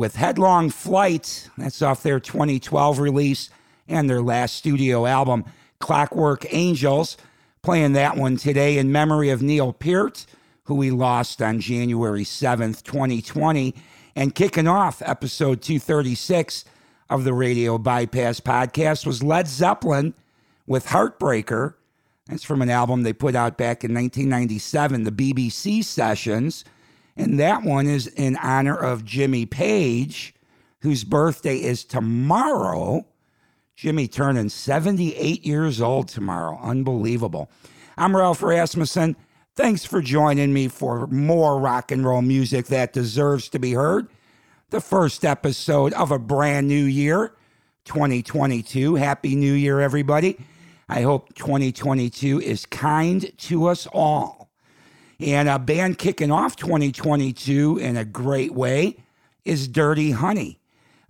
With Headlong Flight. That's off their 2012 release and their last studio album, Clockwork Angels. Playing that one today in memory of Neil Peart, who we lost on January 7th, 2020. And kicking off episode 236 of the Radio Bypass podcast was Led Zeppelin with Heartbreaker. That's from an album they put out back in 1997, the BBC Sessions. And that one is in honor of Jimmy Page, whose birthday is tomorrow. Jimmy turning 78 years old tomorrow. Unbelievable. I'm Ralph Rasmussen. Thanks for joining me for more rock and roll music that deserves to be heard. The first episode of a brand new year, 2022. Happy New Year, everybody. I hope 2022 is kind to us all. And a band kicking off 2022 in a great way is Dirty Honey.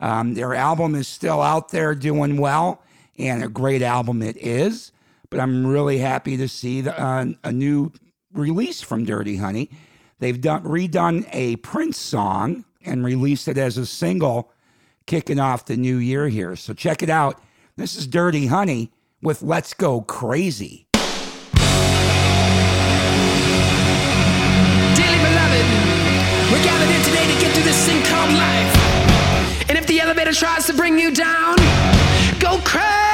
Um, their album is still out there doing well, and a great album it is. But I'm really happy to see the, uh, a new release from Dirty Honey. They've done redone a Prince song and released it as a single, kicking off the new year here. So check it out. This is Dirty Honey with Let's Go Crazy. We're gathered here today to get through this thing called life. And if the elevator tries to bring you down, go crazy.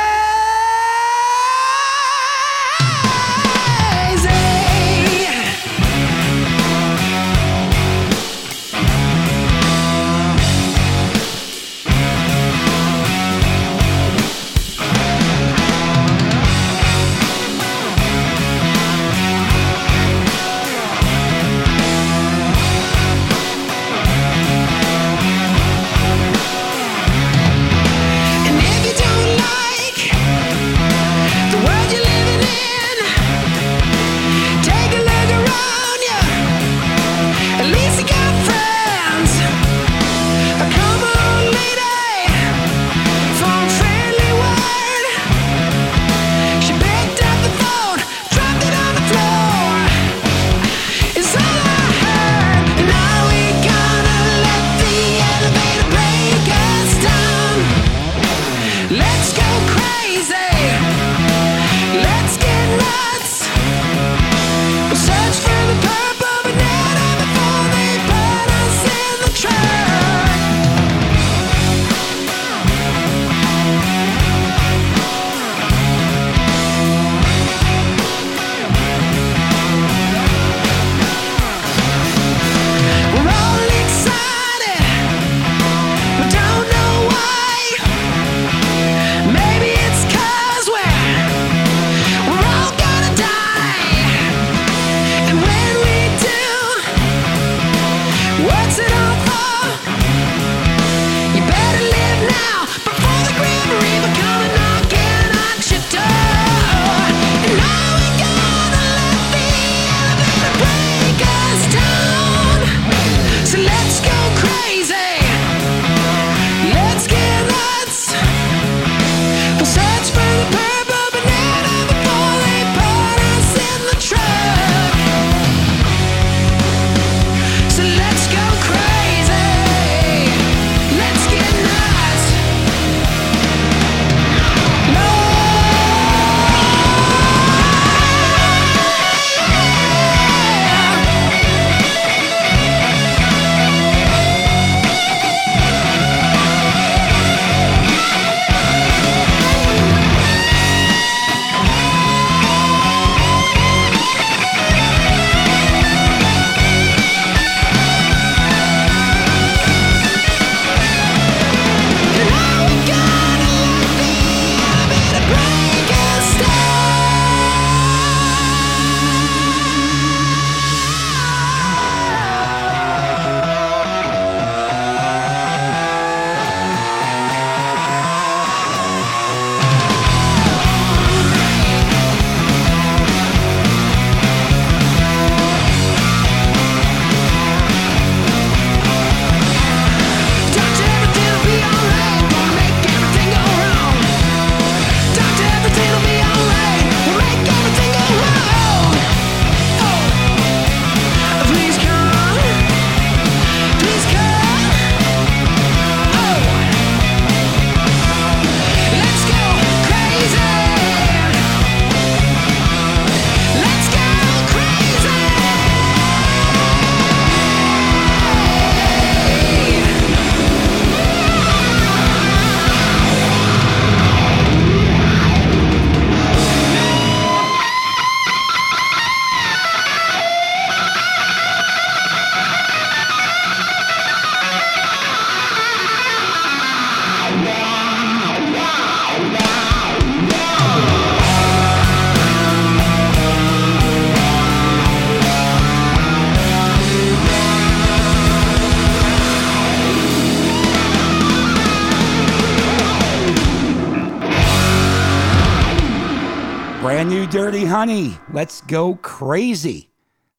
Honey. Let's go crazy.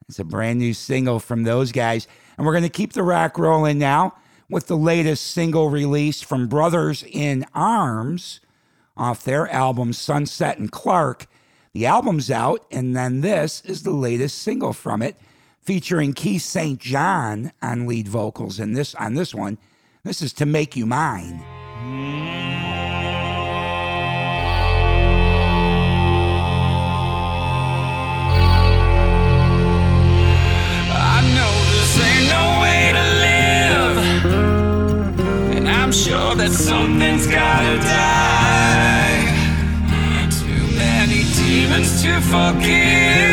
It's a brand new single from those guys. And we're going to keep the rock rolling now with the latest single release from Brothers in Arms off their album Sunset and Clark. The album's out, and then this is the latest single from it, featuring Keith St. John on lead vocals. And this on this one, this is to make you mine. Mm. I'm sure that something's gotta die. Too many demons to forgive.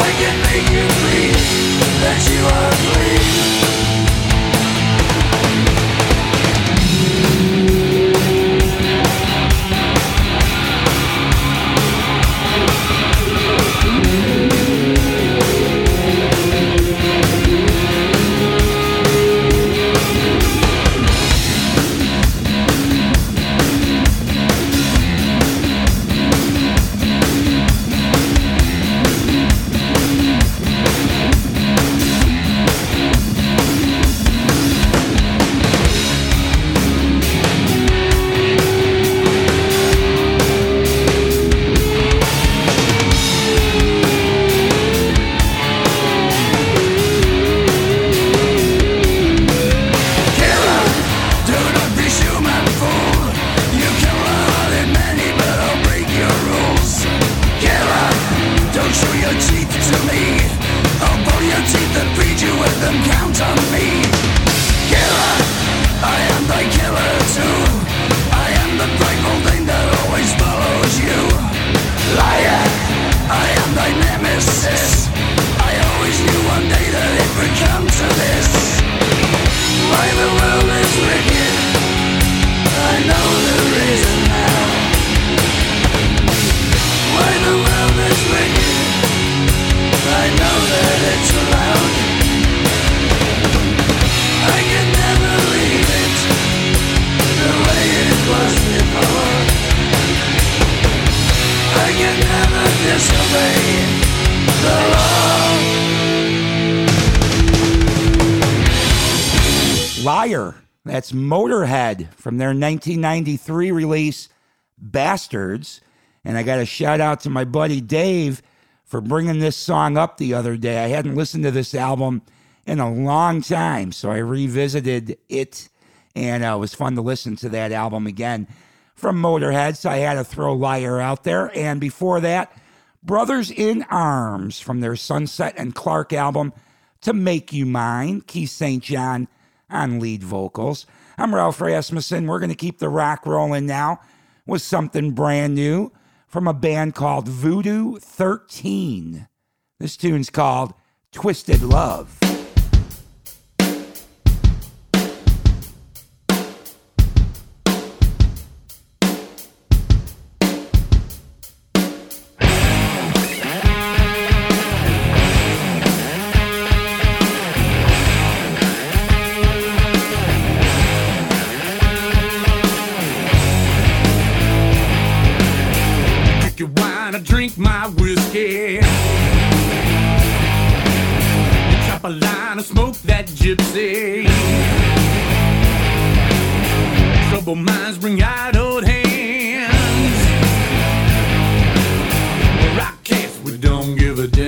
I can make you believe that you are free. That's Motorhead from their 1993 release, Bastards. And I got a shout out to my buddy Dave for bringing this song up the other day. I hadn't listened to this album in a long time, so I revisited it and uh, it was fun to listen to that album again from Motorhead. So I had to throw Liar out there. And before that, Brothers in Arms from their Sunset and Clark album, To Make You Mine, Keith St. John on lead vocals. I'm Ralph Rasmussen. We're going to keep the rock rolling now with something brand new from a band called Voodoo 13. This tune's called Twisted Love. my whiskey. And chop a line and smoke that gypsy. Troubled minds bring idle hands. Rock cats, we don't give a damn.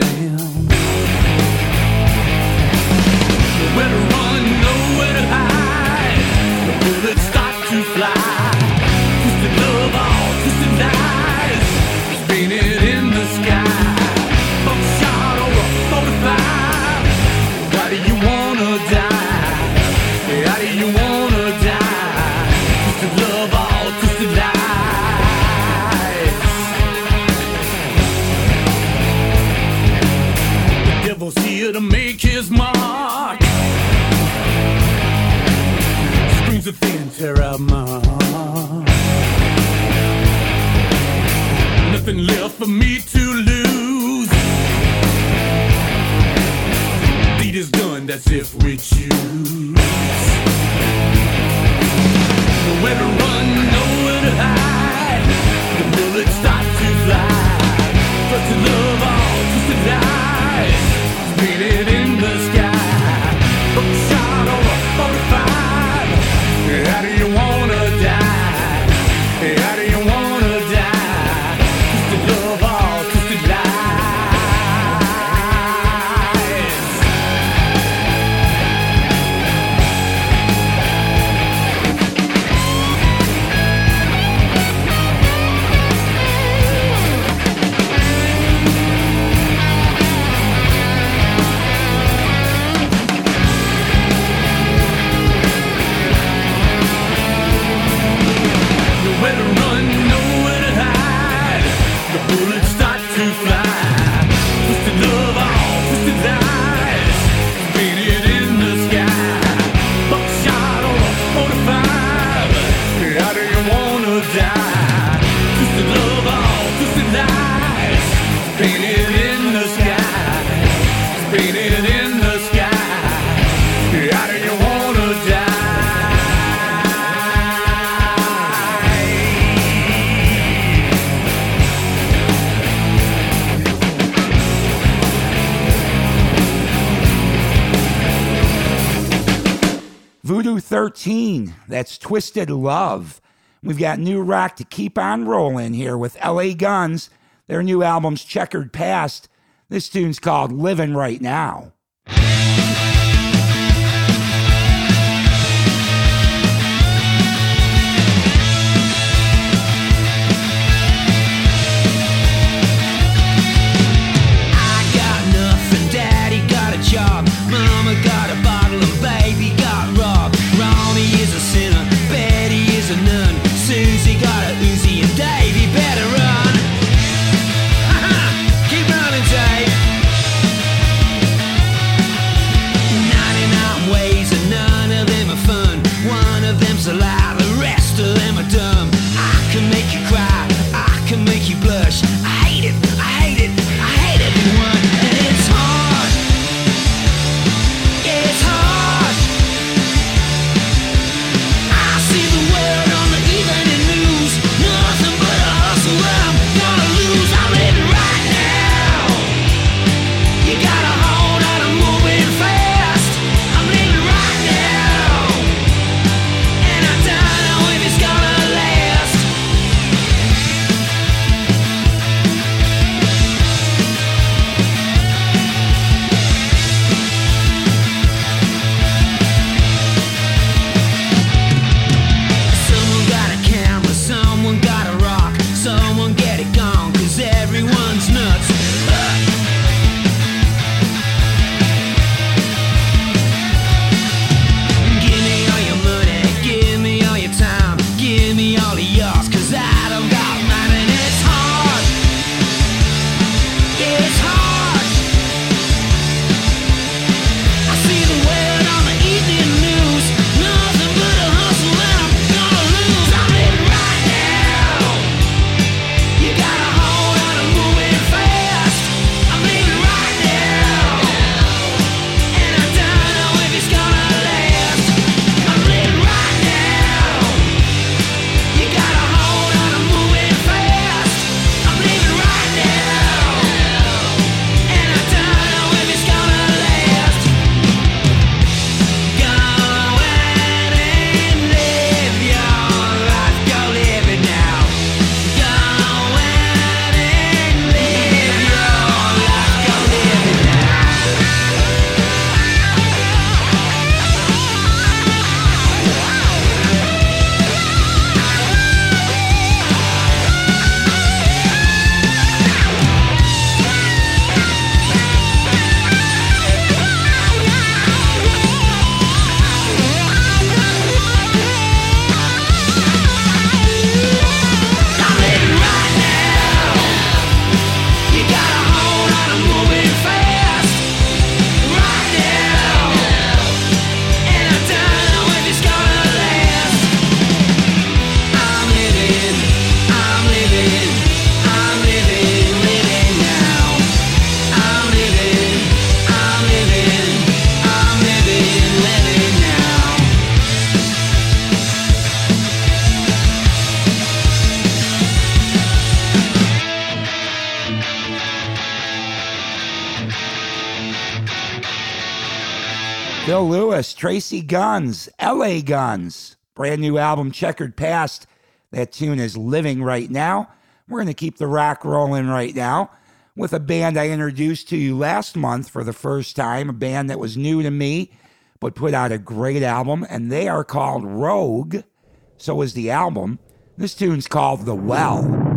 213. That's Twisted Love. We've got new rock to keep on rolling here with LA Guns. Their new album's Checkered Past. This tune's called Living Right Now. Phil Lewis, Tracii Guns, LA Guns, brand new album, Checkered Past. That tune is living right now. We're going to keep the rock rolling right now with a band I introduced to you last month for the first time, a band that was new to me, but put out a great album, and they are called Rogue. So is the album. This tune's called The Well.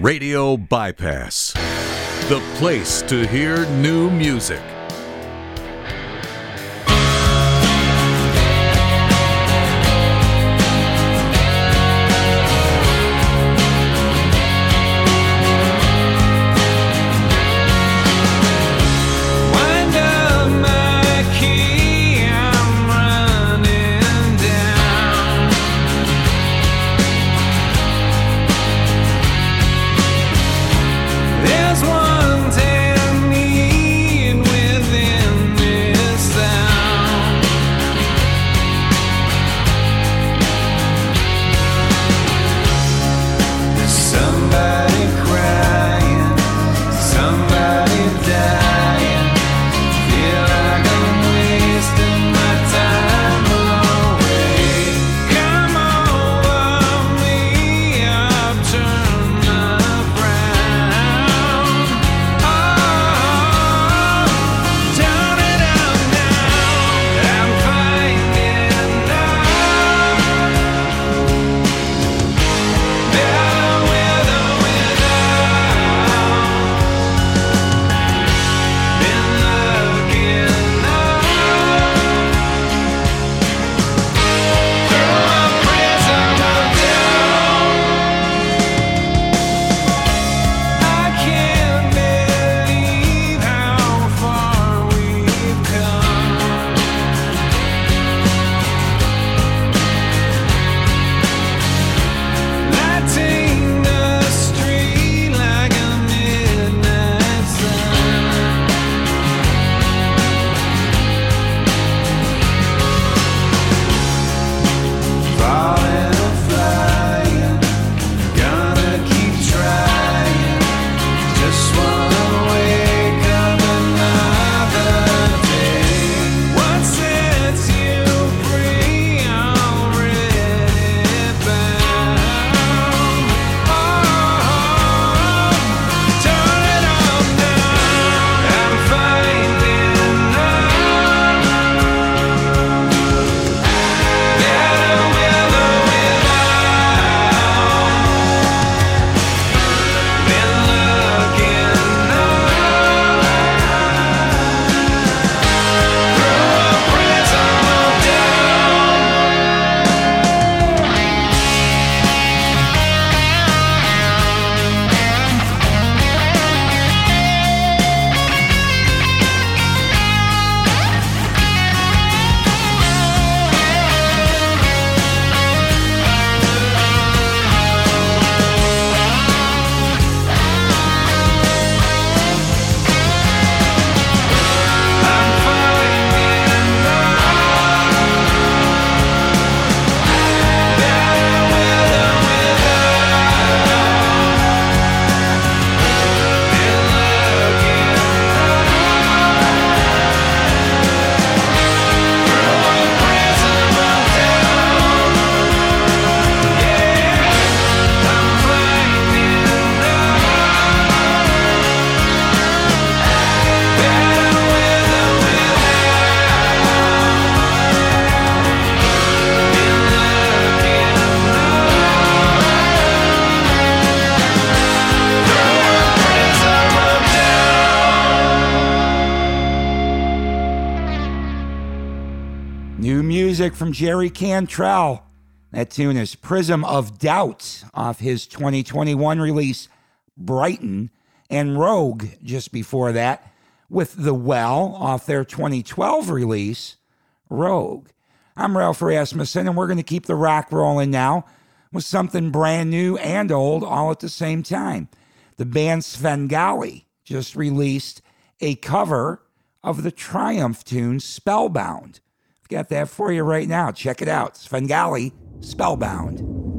Radio Bypass, the place to hear new music. Jerry Cantrell. That tune is Prism of Doubt off his 2021 release, Brighten, and Rogue just before that with The Well off their 2012 release, Rogue. I'm Ralph Rasmussen, and we're going to keep the rock rolling now with something brand new and old all at the same time. The band Svengali just released a cover of the Triumph tune Spellbound. Got that for you right now. Check it out. Svengali. Spellbound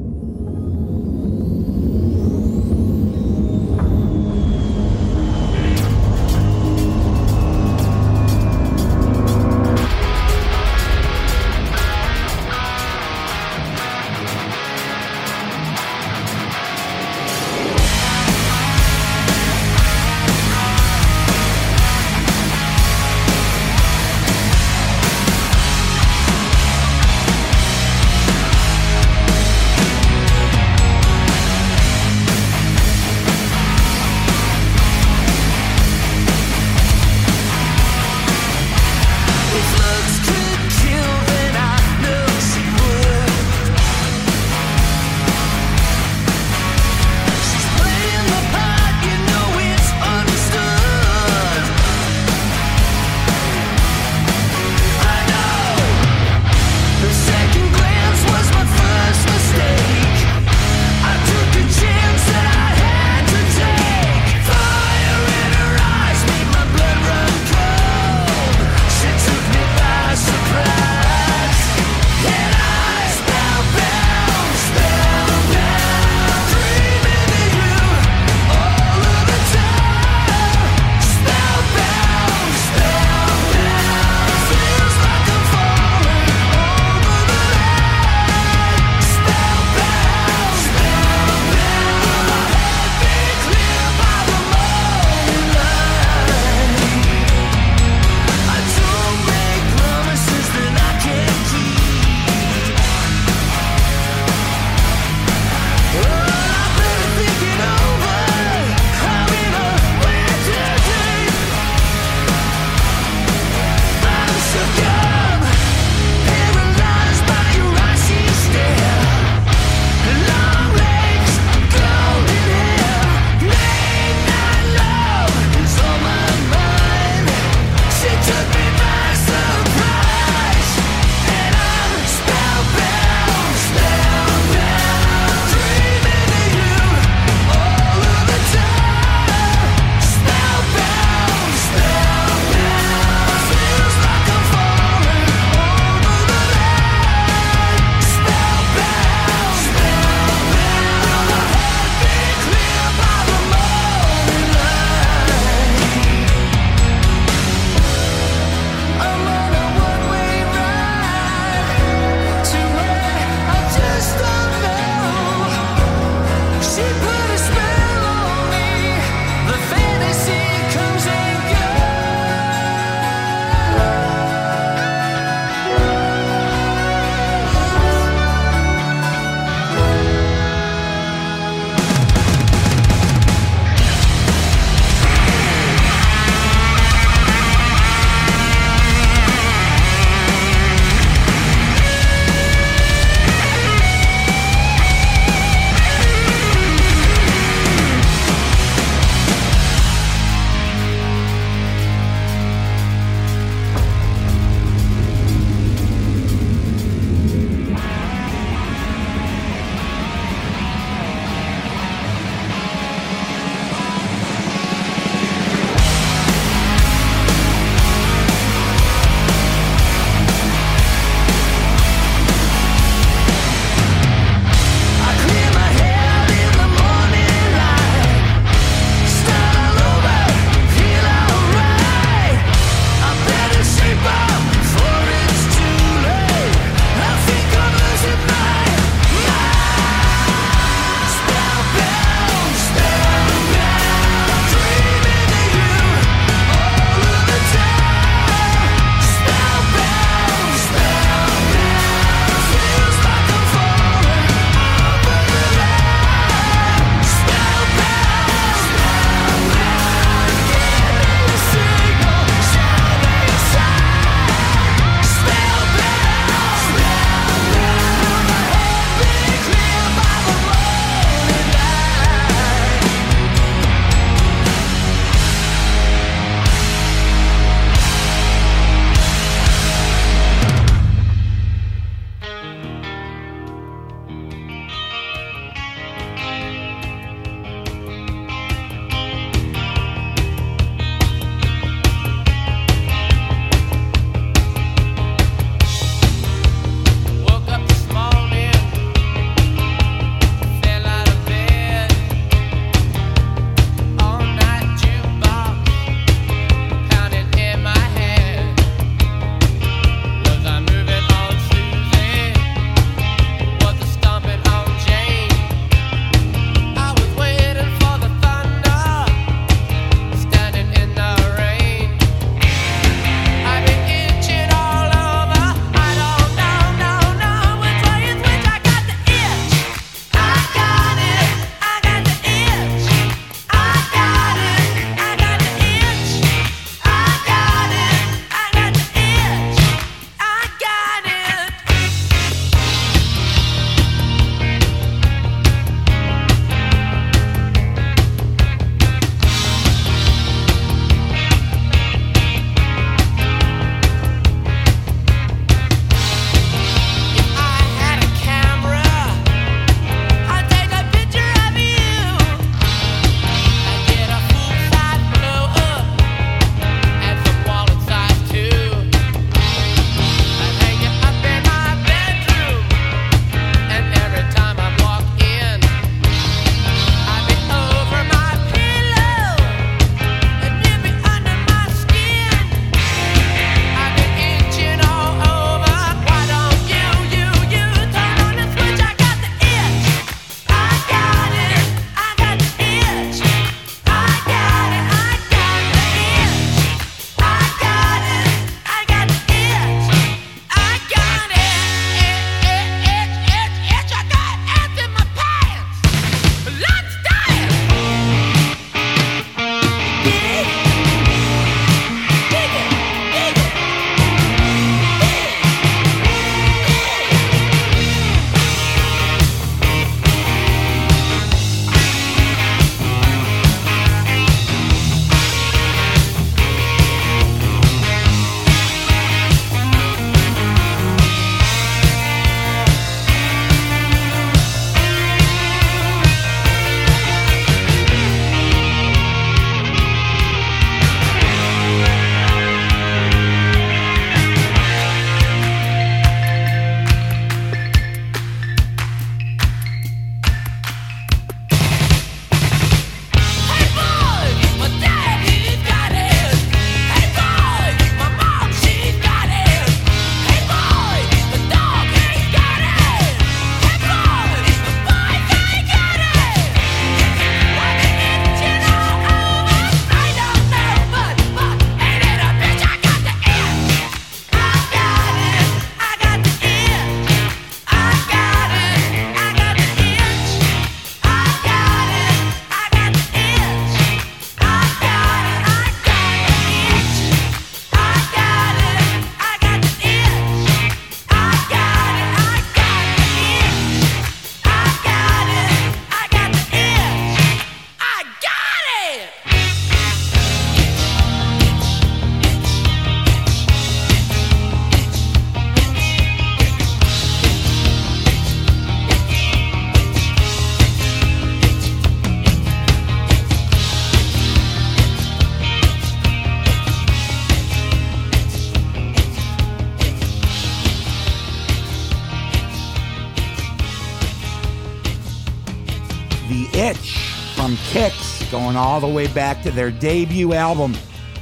all the way back to their debut album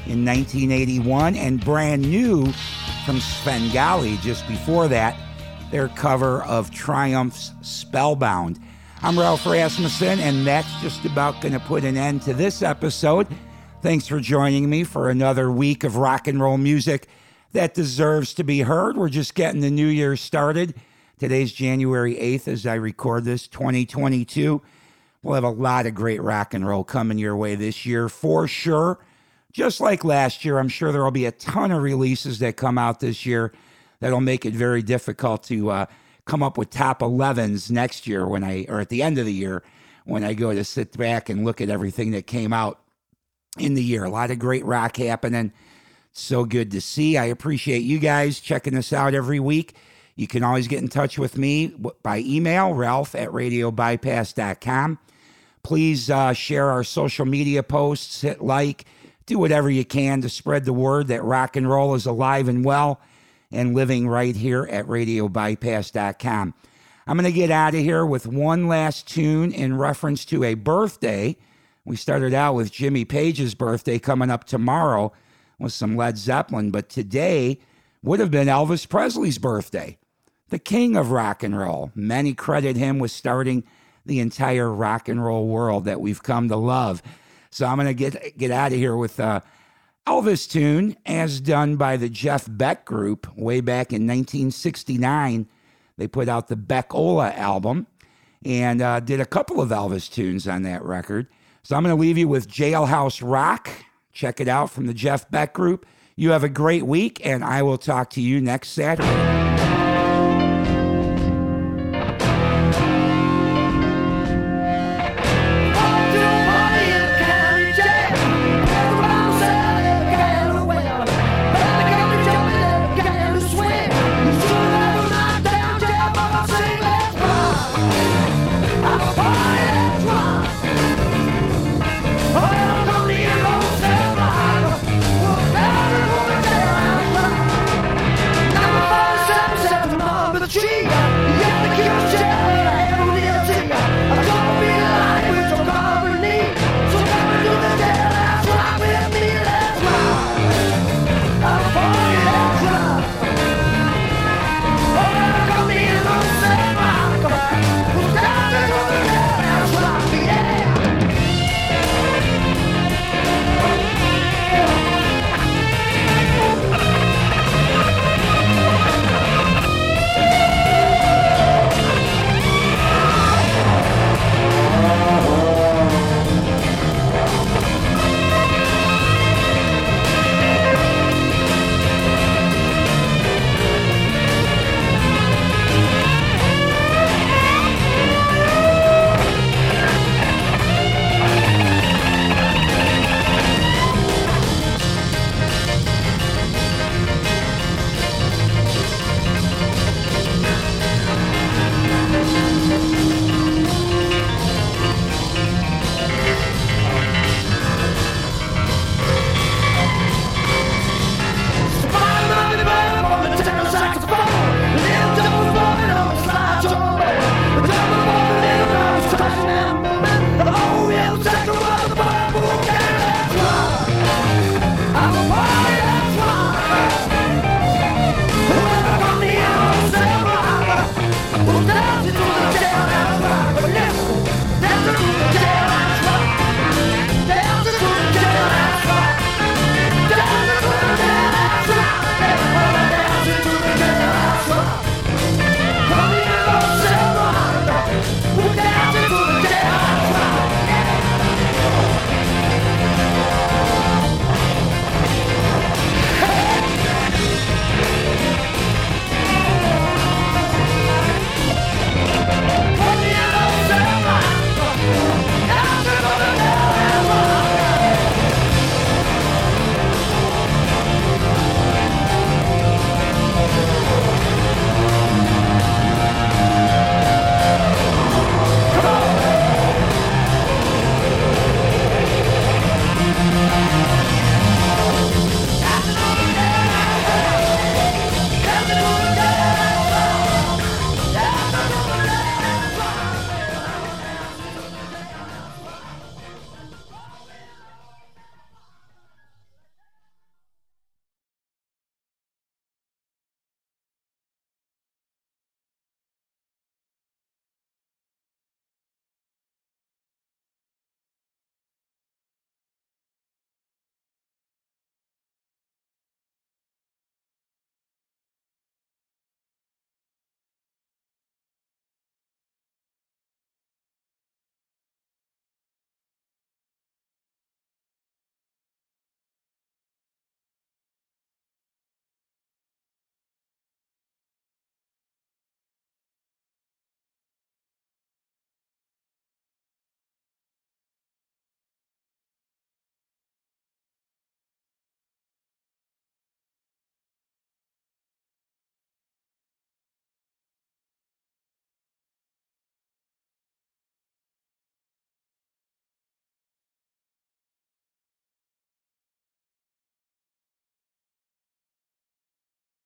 in 1981, and brand new from Svengali just before that, their cover of Triumph's Spellbound. I'm Ralph Rasmussen, and that's just about going to put an end to this episode. Thanks for joining me for another week of rock and roll music that deserves to be heard. We're just getting the new year started. Today's January 8th as I record this, 2022. We'll have a lot of great rock and roll coming your way this year for sure. Just like last year, I'm sure there will be a ton of releases that come out this year that'll make it very difficult to uh, come up with top 11s next year when I, or at the end of the year, when I go to sit back and look at everything that came out in the year. A lot of great rock happening. So good to see. I appreciate you guys checking us out every week. You can always get in touch with me by email, ralph at radiobypass.com. Please uh, share our social media posts, hit like, do whatever you can to spread the word that rock and roll is alive and well and living right here at radiobypass.com. I'm going to get out of here with one last tune in reference to a birthday. We started out with Jimmy Page's birthday coming up tomorrow with some Led Zeppelin, but today would have been Elvis Presley's birthday, the king of rock and roll. Many credit him with starting the entire rock and roll world that we've come to love. So I'm going to get get out of here with a Elvis tune as done by the Jeff Beck Group way back in 1969. They put out the Beck-Ola album and uh, did a couple of Elvis tunes on that record. So I'm going to leave you with Jailhouse Rock. Check it out from the Jeff Beck Group. You have a great week, and I will talk to you next Saturday.